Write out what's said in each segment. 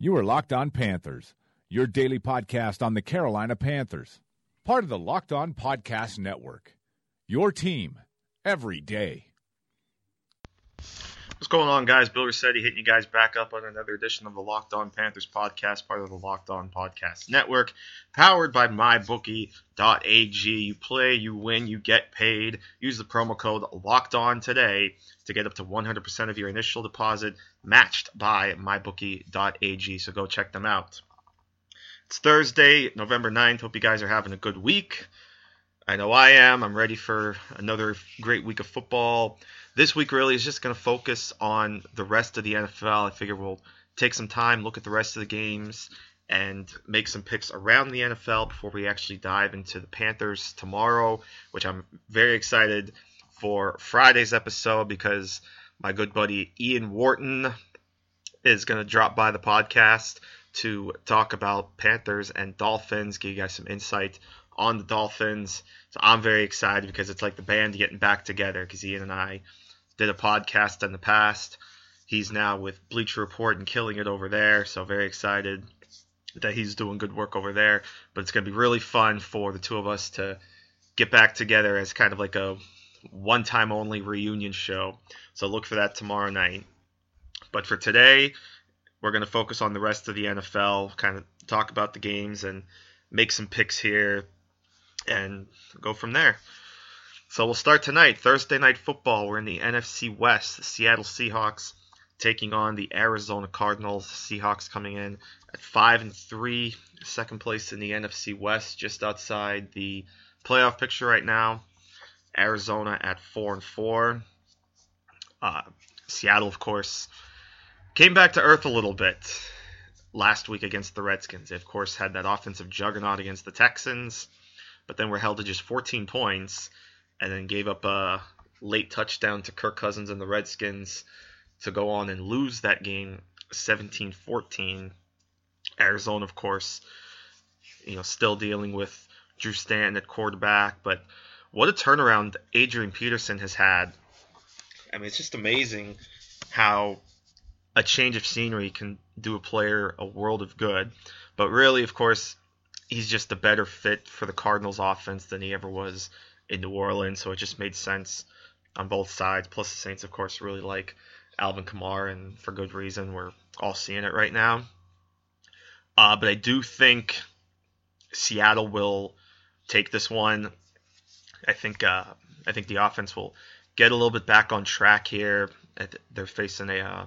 You are Locked On Panthers, your daily podcast on the Carolina Panthers, part of the Locked On Podcast Network. Your team every day. What's going on, guys? Bill Rossetti hitting you guys back up on another edition of the Locked On Panthers podcast, part of the Locked On Podcast Network, powered by MyBookie.ag. You play, you win, you get paid. Use the promo code Locked On today to get up to 100% of your initial deposit matched by MyBookie.ag. So go check them out. It's Thursday, November 9th. Hope you guys are having a good week. I know I am. I'm ready for another great week of football this week really is just going to focus on the rest of the NFL. I figure we'll take some time, look at the rest of the games, and make some picks around the NFL before we actually dive into the Panthers tomorrow, which I'm very excited for Friday's episode because my good buddy Ian Wharton is going to drop by the podcast to talk about Panthers and Dolphins, give you guys some insight on the Dolphins. So I'm very excited because it's like the band getting back together because Ian and I did a podcast in the past. He's now with Bleacher Report and killing it over there, so very excited that he's doing good work over there. But it's going to be really fun for the two of us to get back together as kind of like a one time only reunion show. So look for that tomorrow night. But for today, we're going to focus on the rest of the NFL, kind of talk about the games and make some picks here and go from there. So we'll start tonight, Thursday night football. We're in the NFC West. The Seattle Seahawks taking on the Arizona Cardinals. Seahawks coming in at five and three, second place in the NFC West, just outside the playoff picture right now. Arizona at four and four. Uh, Seattle, of course, came back to earth a little bit last week against the Redskins. They, of course, had that offensive juggernaut against the Texans, but then were held to just 14 points and then gave up a late touchdown to Kirk Cousins and the Redskins to go on and lose that game 17-14. Arizona, of course, you know, still dealing with Drew Stanton at quarterback, but what a turnaround Adrian Peterson has had. I mean, it's just amazing how a change of scenery can do a player a world of good. But really, of course, he's just a better fit for the Cardinals offense than he ever was in New Orleans, so it just made sense on both sides. Plus, the Saints, of course, really like Alvin Kamara, and for good reason. We're all seeing it right now. Uh, but I do think Seattle will take this one. I think uh, I think the offense will get a little bit back on track here. They're facing a uh,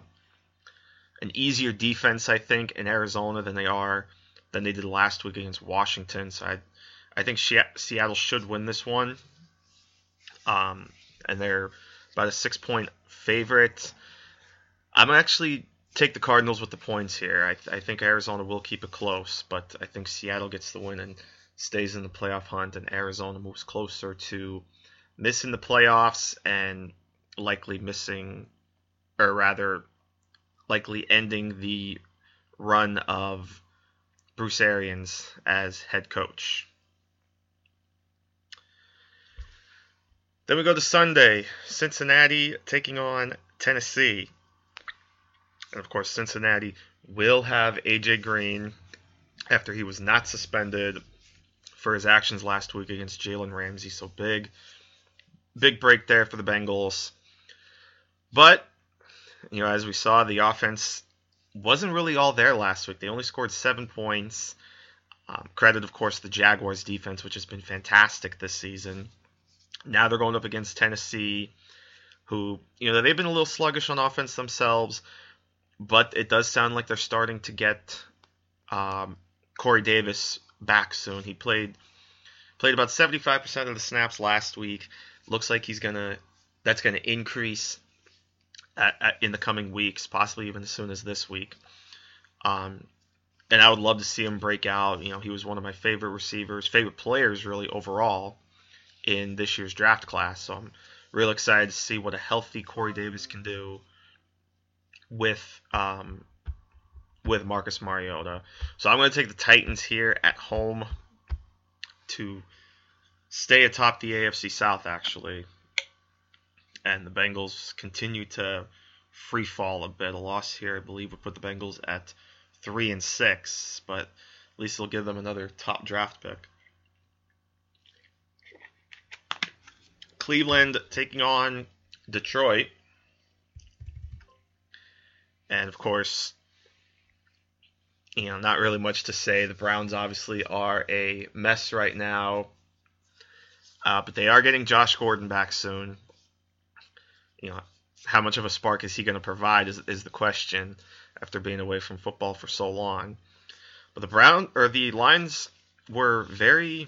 an easier defense, I think, in Arizona than they are than they did last week against Washington. So I I think Seattle should win this one um, and they're about a six point favorite. I'm actually take the Cardinals with the points here. I, I, think Arizona will keep it close, but I think Seattle gets the win and stays in the playoff hunt, and Arizona moves closer to missing the playoffs and likely missing, or rather, likely ending the run of Bruce Arians as head coach. Then we go to Sunday, Cincinnati taking on Tennessee. And of course, Cincinnati will have AJ Green after he was not suspended for his actions last week against Jalen Ramsey. So big, big break there for the Bengals. But, you know, as we saw, the offense wasn't really all there last week. They only scored seven points. Um, credit, of course, the Jaguars defense, which has been fantastic this season. Now they're going up against Tennessee, who, you know, they've been a little sluggish on offense themselves, but it does sound like they're starting to get um, Corey Davis back soon. He played played about 75% of the snaps last week. Looks like he's gonna that's gonna increase at, at, in the coming weeks, possibly even as soon as this week. Um, and I would love to see him break out. You know, he was one of my favorite receivers, favorite players really overall in this year's draft class. So I'm real excited to see what a healthy Corey Davis can do with um, with Marcus Mariota. So I'm going to take the Titans here at home to stay atop the AFC South, actually. And the Bengals continue to free fall a bit. A loss here, I believe, would put the Bengals at three and six, but at least it'll give them another top draft pick. Cleveland taking on Detroit. And of course, you know, not really much to say. The Browns obviously are a mess right now. Uh, but they are getting Josh Gordon back soon. You know, how much of a spark is he going to provide is, is the question after being away from football for so long. But the Brown or the Lions were very,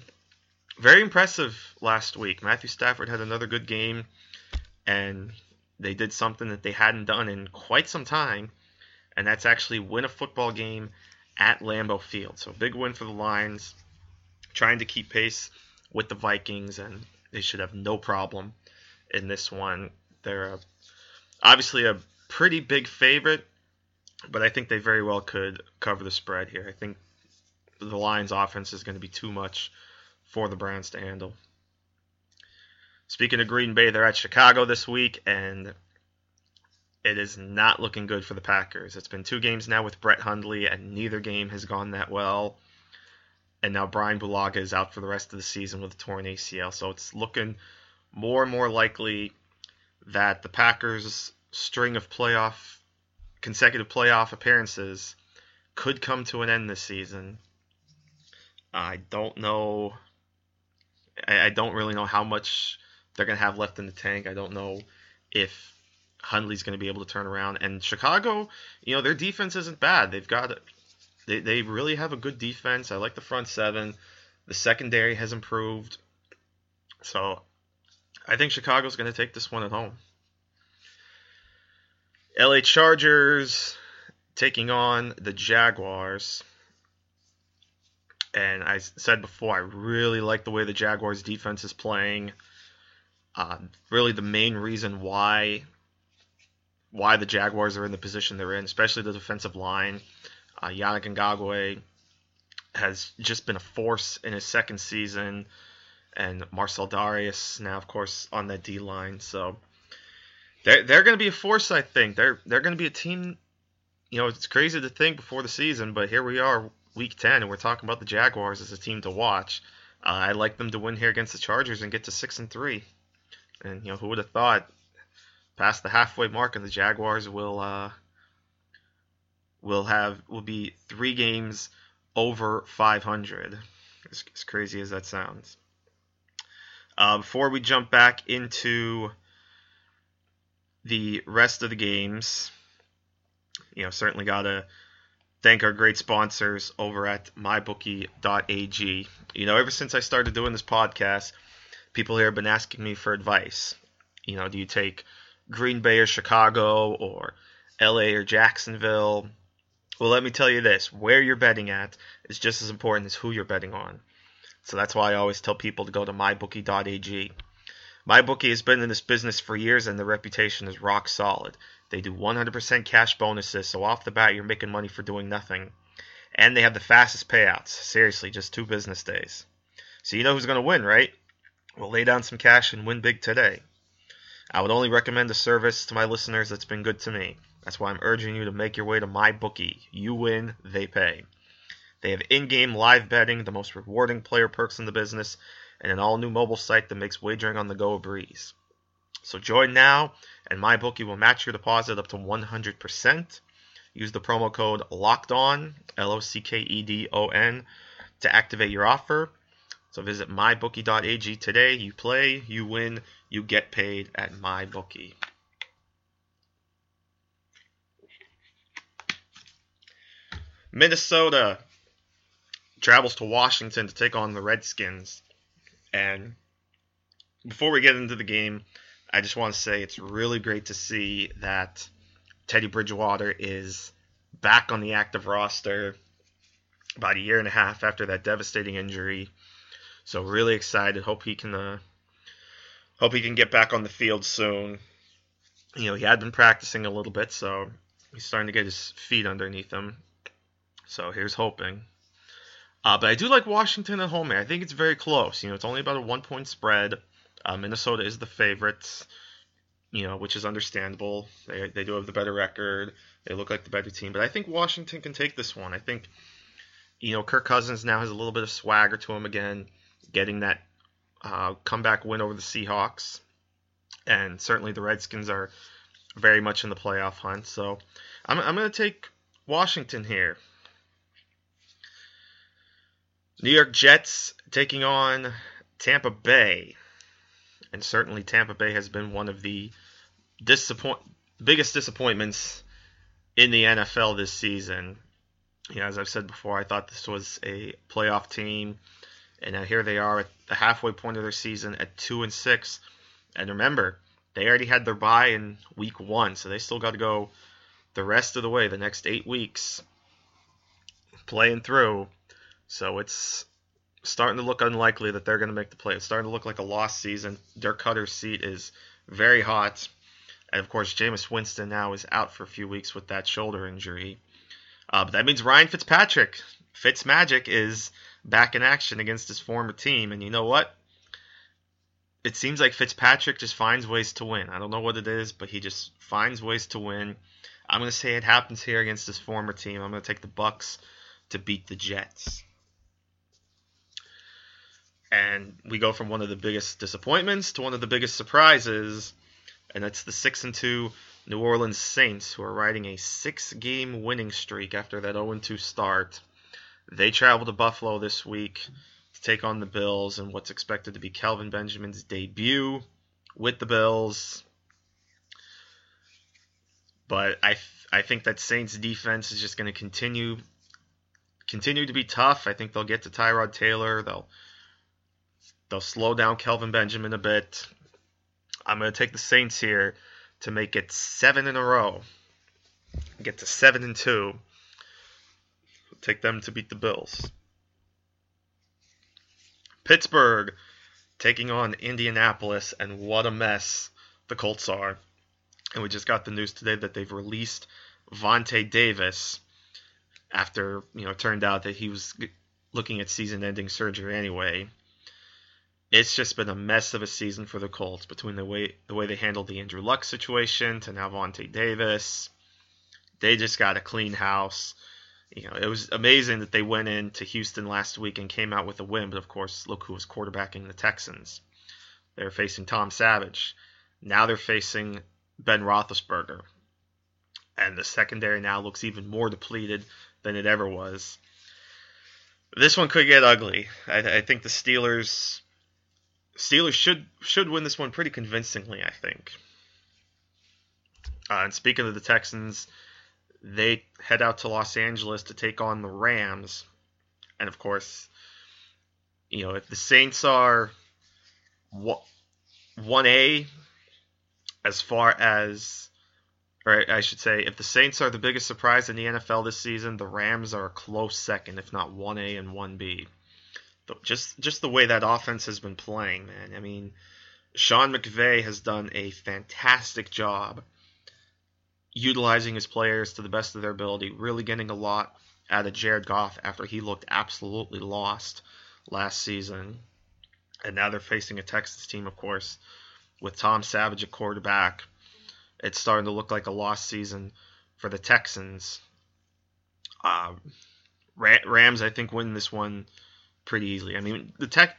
very impressive last week. Matthew Stafford had another good game, and they did something that they hadn't done in quite some time, and that's actually win a football game at Lambeau Field. So big win for the Lions, trying to keep pace with the Vikings, and they should have no problem in this one. They're a, obviously a pretty big favorite, but I think they very well could cover the spread here. I think the Lions' offense is going to be too much for the Browns to handle. Speaking of Green Bay, they're at Chicago this week, and it is not looking good for the Packers. It's been two games now with Brett Hundley, and neither game has gone that well. And now Brian Bulaga is out for the rest of the season with a torn ACL. So it's looking more and more likely that the Packers' string of playoff consecutive playoff appearances could come to an end this season. I don't know. I don't really know how much they're going to have left in the tank. I don't know if Hundley's going to be able to turn around. And Chicago, you know, their defense isn't bad. They've got they they really have a good defense. I like the front seven. The secondary has improved. So I think Chicago's going to take this one at home. LA Chargers taking on the Jaguars. And I said before, I really like the way the Jaguars defense is playing. Uh, really, the main reason why why the Jaguars are in the position they're in, especially the defensive line. Uh, Yannick Ngakoue has just been a force in his second season, and Marcell Dareus now, of course, on that D line. So they're they're going to be a force, I think. They're they're going to be a team. You know, it's crazy to think before the season, but here we are, week ten, and we're talking about the Jaguars as a team to watch. Uh, I like them to win here against the Chargers and get to six and three. And you know, who would have thought past the halfway mark, and the Jaguars will uh, will have will be three games over 500. As, as crazy as that sounds. Uh, before we jump back into the rest of the games, you know, certainly gotta thank our great sponsors over at mybookie.ag. You know, ever since I started doing this podcast, people here have been asking me for advice. You know, do you take Green Bay or Chicago or LA or Jacksonville. Well, let me tell you this where you're betting at is just as important as who you're betting on. So that's why I always tell people to go to mybookie.ag. MyBookie has been in this business for years and the reputation is rock solid. They do 100% cash bonuses, so off the bat you're making money for doing nothing. And they have the fastest payouts. Seriously, just two business days. So you know who's going to win, right? Well, lay down some cash and win big today. I would only recommend a service to my listeners that's been good to me. That's why I'm urging you to make your way to my bookie. You win, they pay. They have in-game live betting, the most rewarding player perks in the business, and an all-new mobile site that makes wagering on the go a breeze. So join now, and my bookie will match your deposit up to 100%. Use the promo code Locked On L O C K E D O N, to activate your offer. So visit mybookie.ag today. You play, you win, you get paid at MyBookie. Minnesota travels to Washington to take on the Redskins. And before we get into the game, I just want to say it's really great to see that Teddy Bridgewater is back on the active roster about a year and a half after that devastating injury. So really excited. Hope he can uh, Hope he can get back on the field soon. You know, he had been practicing a little bit, so he's starting to get his feet underneath him. So here's hoping. Uh, but I do like Washington at home. I think it's very close. You know, it's only about a one point spread. Uh, Minnesota is the favorites. you know, which is understandable. They they do have the better record. They look like the better team, but I think Washington can take this one. I think you know Kirk Cousins now has a little bit of swagger to him again, getting that uh, comeback win over the Seahawks, and certainly the Redskins are very much in the playoff hunt. So I'm I'm going to take Washington here. New York Jets taking on Tampa Bay. And certainly Tampa Bay has been one of the disappoint biggest disappointments in the NFL this season. You know, as I've said before, I thought this was a playoff team, and now here they are at the halfway point of their season at two and six. And remember, they already had their bye in week one, so they still got to go the rest of the way, the next eight weeks, playing through. So it's starting to look unlikely that they're going to make the play. It's starting to look like a lost season. Dirk Koetter's seat is very hot. And of course, Jameis Winston now is out for a few weeks with that shoulder injury. Uh, but that means Ryan Fitzpatrick, Fitzmagic, is back in action against his former team. And you know what? It seems like Fitzpatrick just finds ways to win. I don't know what it is, but he just finds ways to win. I'm going to say it happens here against his former team. I'm going to take the Bucs to beat the Jets and we go from one of the biggest disappointments to one of the biggest surprises, and that's the six and two New Orleans Saints, who are riding a six-game winning streak after that 0-2 start. They travel to Buffalo this week to take on the Bills and what's expected to be Kelvin Benjamin's debut with the Bills. But I I think that Saints defense is just going to continue continue to be tough. I think they'll get to Tyrod Taylor. They'll They'll slow down Kelvin Benjamin a bit. I'm going to take the Saints here to make it seven in a row. Get to seven and two. Take them to beat the Bills. Pittsburgh taking on Indianapolis, and what a mess the Colts are. And we just got the news today that they've released Vontae Davis after you know it turned out that he was looking at season-ending surgery anyway it's just been a mess of a season for the Colts between the way the way they handled the Andrew Luck situation to now Vontae Davis. They just got a clean house. You know, it was amazing that they went into Houston last week and came out with a win, but of course, look who was quarterbacking the Texans. They're facing Tom Savage. Now they're facing Ben Roethlisberger. And the secondary now looks even more depleted than it ever was. This one could get ugly. I, I think the Steelers Steelers should should win this one pretty convincingly, I think. Uh, and speaking of the Texans, they head out to Los Angeles to take on the Rams, and of course, you know if the Saints are one A as far as, or I should say, if the Saints are the biggest surprise in the NFL this season, the Rams are a close second, if not one A and one B just just the way that offense has been playing, man. I mean, Sean McVay has done a fantastic job utilizing his players to the best of their ability, really getting a lot out of Jared Goff after he looked absolutely lost last season. And now they're facing a Texas team, of course, with Tom Savage at quarterback. It's starting to look like a lost season for the Texans. Uh, Rams, I think, win this one pretty easily. I mean, the Tech.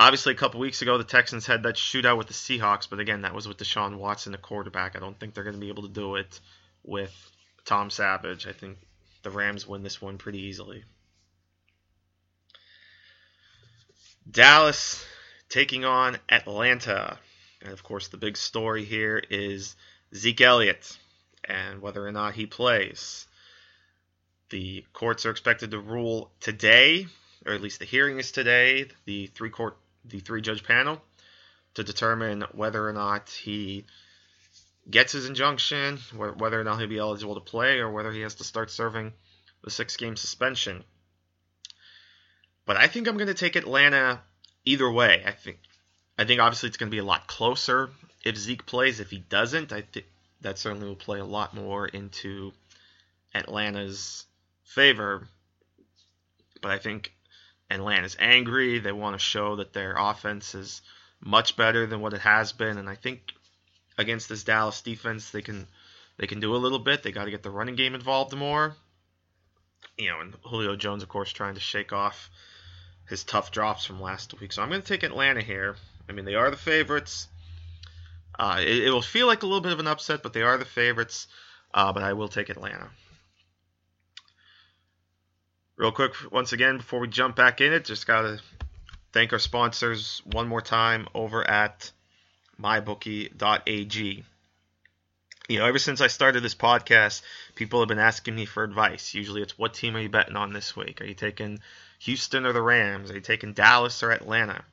Obviously, a couple weeks ago, the Texans had that shootout with the Seahawks, but again, that was with Deshaun Watson, the quarterback. I don't think they're going to be able to do it with Tom Savage. I think the Rams win this one pretty easily. Dallas taking on Atlanta. And of course, the big story here is Zeke Elliott and whether or not he plays. The courts are expected to rule today or at least the hearing is today, the three court, the three judge panel, to determine whether or not he gets his injunction, whether or not he'll be eligible to play, or whether he has to start serving the six game suspension. But I think I'm going to take Atlanta either way. I think I think obviously it's going to be a lot closer if Zeke plays. If he doesn't, I think that certainly will play a lot more into Atlanta's favor. But I think Atlanta's angry. They want to show that their offense is much better than what it has been, and I think against this Dallas defense. They can they can do a little bit. They got to get the running game involved more. You know, and Julio Jones, of course, trying to shake off his tough drops from last week. So I'm going to take Atlanta here. I mean, they are the favorites. Uh, it, it, will feel like a little bit of an upset, but they are the favorites. Uh, but I will take Atlanta. Real quick, once again, before we jump back in it, just got to thank our sponsors one more time over at mybookie.ag. You know, ever since I started this podcast, people have been asking me for advice. Usually it's what team are you betting on this week? Are you taking Houston or the Rams? Are you taking Dallas or Atlanta?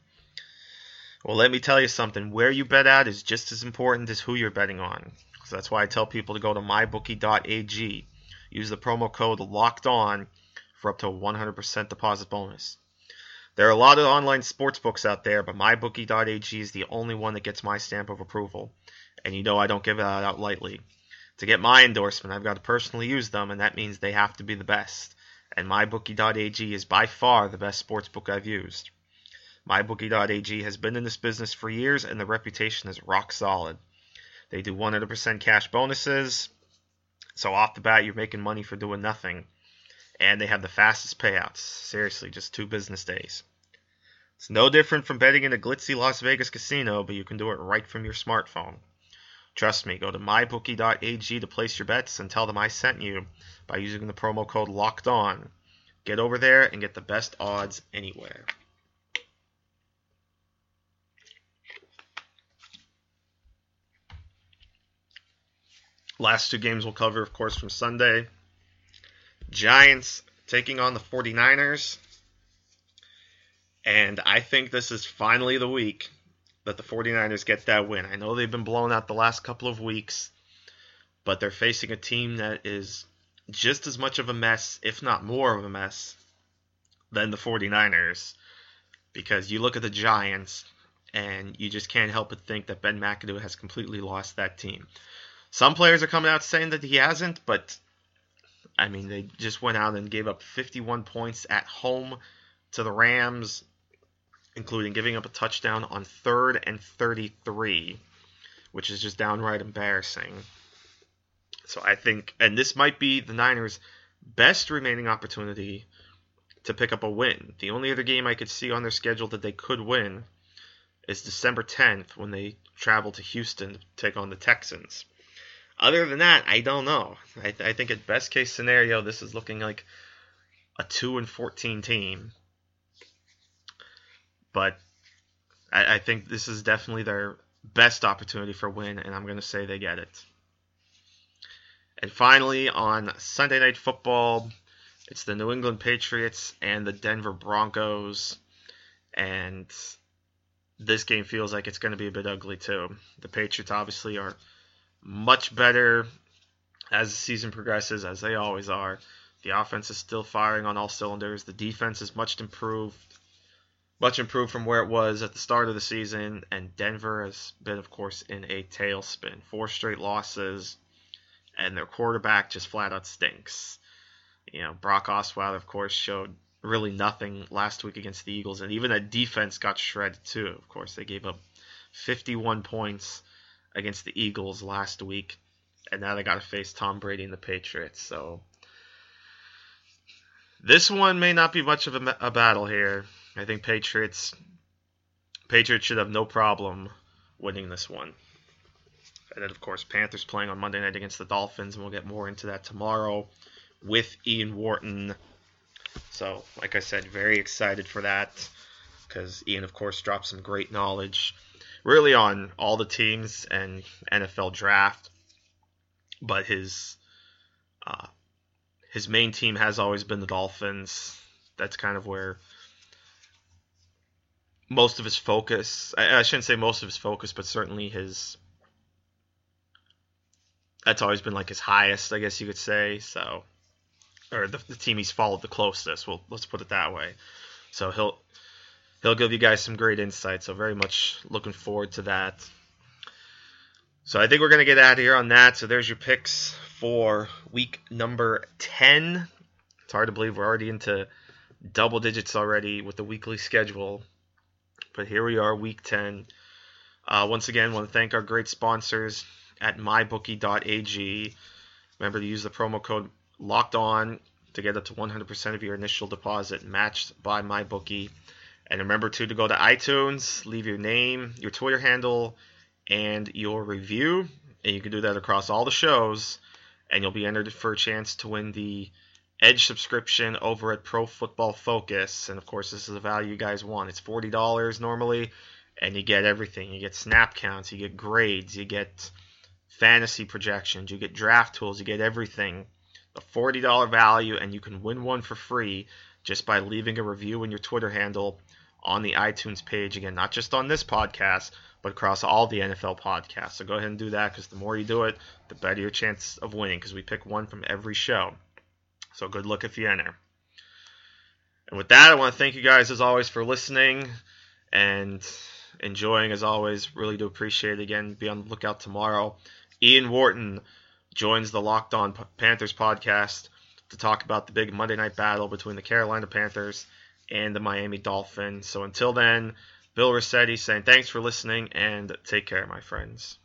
Well, let me tell you something. Where you bet at is just as important as who you're betting on. So that's why I tell people to go to mybookie.ag. Use the promo code LOCKED ON for up to a 100% deposit bonus. There are a lot of online sports books out there, but mybookie.ag is the only one that gets my stamp of approval. And you know I don't give that out lightly. To get my endorsement, I've got to personally use them, and that means they have to be the best. And mybookie.ag is by far the best sports book I've used. MyBookie.ag has been in this business for years, and the reputation is rock solid. They do 100% cash bonuses, so off the bat, you're making money for doing nothing. And they have the fastest payouts. Seriously, just two business days. It's no different from betting in a glitzy Las Vegas casino, but you can do it right from your smartphone. Trust me, go to mybookie.ag to place your bets and tell them I sent you by using the promo code LOCKED ON. Get over there and get the best odds anywhere. Last two games we'll cover, of course, from Sunday. Giants taking on the 49ers. And I think this is finally the week that the 49ers get that win. I know they've been blown out the last couple of weeks, but they're facing a team that is just as much of a mess, if not more of a mess, than the 49ers. Because you look at the Giants, and you just can't help but think that Ben McAdoo has completely lost that team. Some players are coming out saying that he hasn't, but I mean, they just went out and gave up 51 points at home to the Rams, including giving up a touchdown on third and 33, which is just downright embarrassing. So I think, and this might be the Niners' best remaining opportunity to pick up a win. The only other game I could see on their schedule that they could win is December 10th when they travel to Houston to take on the Texans. Other than that, I don't know. I, th- I think at best case scenario, this is looking like a two and fourteen team. But I, I think this is definitely their best opportunity for win, and I'm going to say they get it. And finally, on Sunday Night Football, it's the New England Patriots and the Denver Broncos. And this game feels like it's going to be a bit ugly, too. The Patriots obviously are much better as the season progresses, as they always are. The offense is still firing on all cylinders. The defense is much improved, much improved from where it was at the start of the season. And Denver has been, of course, in a tailspin. Four straight losses, and their quarterback just flat out stinks. You know, Brock Osweiler, of course, showed really nothing last week against the Eagles, and even that defense got shredded too. Of course, they gave up 51 points against the Eagles last week, and now they got to face Tom Brady and the Patriots. So this one may not be much of a, a battle here. I think Patriots Patriots should have no problem winning this one. And then, of course, Panthers playing on Monday night against the Dolphins, and we'll get more into that tomorrow with Ian Wharton. So, like I said, very excited for that because Ian, of course, dropped some great knowledge really on all the teams and NFL draft. But his uh, his main team has always been the Dolphins. That's kind of where most of his focus. I, I shouldn't say most of his focus, but certainly his. That's always been like his highest, I guess you could say. So, or the, the team he's followed the closest. Well, let's put it that way. So he'll he'll give you guys some great insight. So very much looking forward to that. So I think we're gonna get out of here on that. So there's your picks for week number ten. It's hard to believe we're already into double digits already with the weekly schedule. But here we are, week ten. Uh, once again, want to thank our great sponsors at mybookie.ag. Remember to use the promo code locked on to get up to 100% of your initial deposit matched by MyBookie. And remember too to go to iTunes, leave your name, your Twitter handle, and your review. And you can do that across all the shows, and you'll be entered for a chance to win the Edge subscription over at Pro Football Focus. And of course, this is the value you guys want. It's forty dollars normally, and you get everything. You get snap counts, you get grades, you get fantasy projections, you get draft tools, you get everything. A forty dollar value, and you can win one for free just by leaving a review in your Twitter handle on the iTunes page. Again, not just on this podcast, but across all the NFL podcasts. So go ahead and do that because the more you do it, the better your chance of winning because we pick one from every show. So good luck if you enter. And with that, I want to thank you guys as always for listening and enjoying as always. Really do appreciate it. Again, be on the lookout tomorrow. Ian Wharton joins the Locked On Panthers podcast to talk about the big Monday night battle between the Carolina Panthers and the Miami Dolphins. So until then, Bill Rossetti saying thanks for listening and take care, my friends.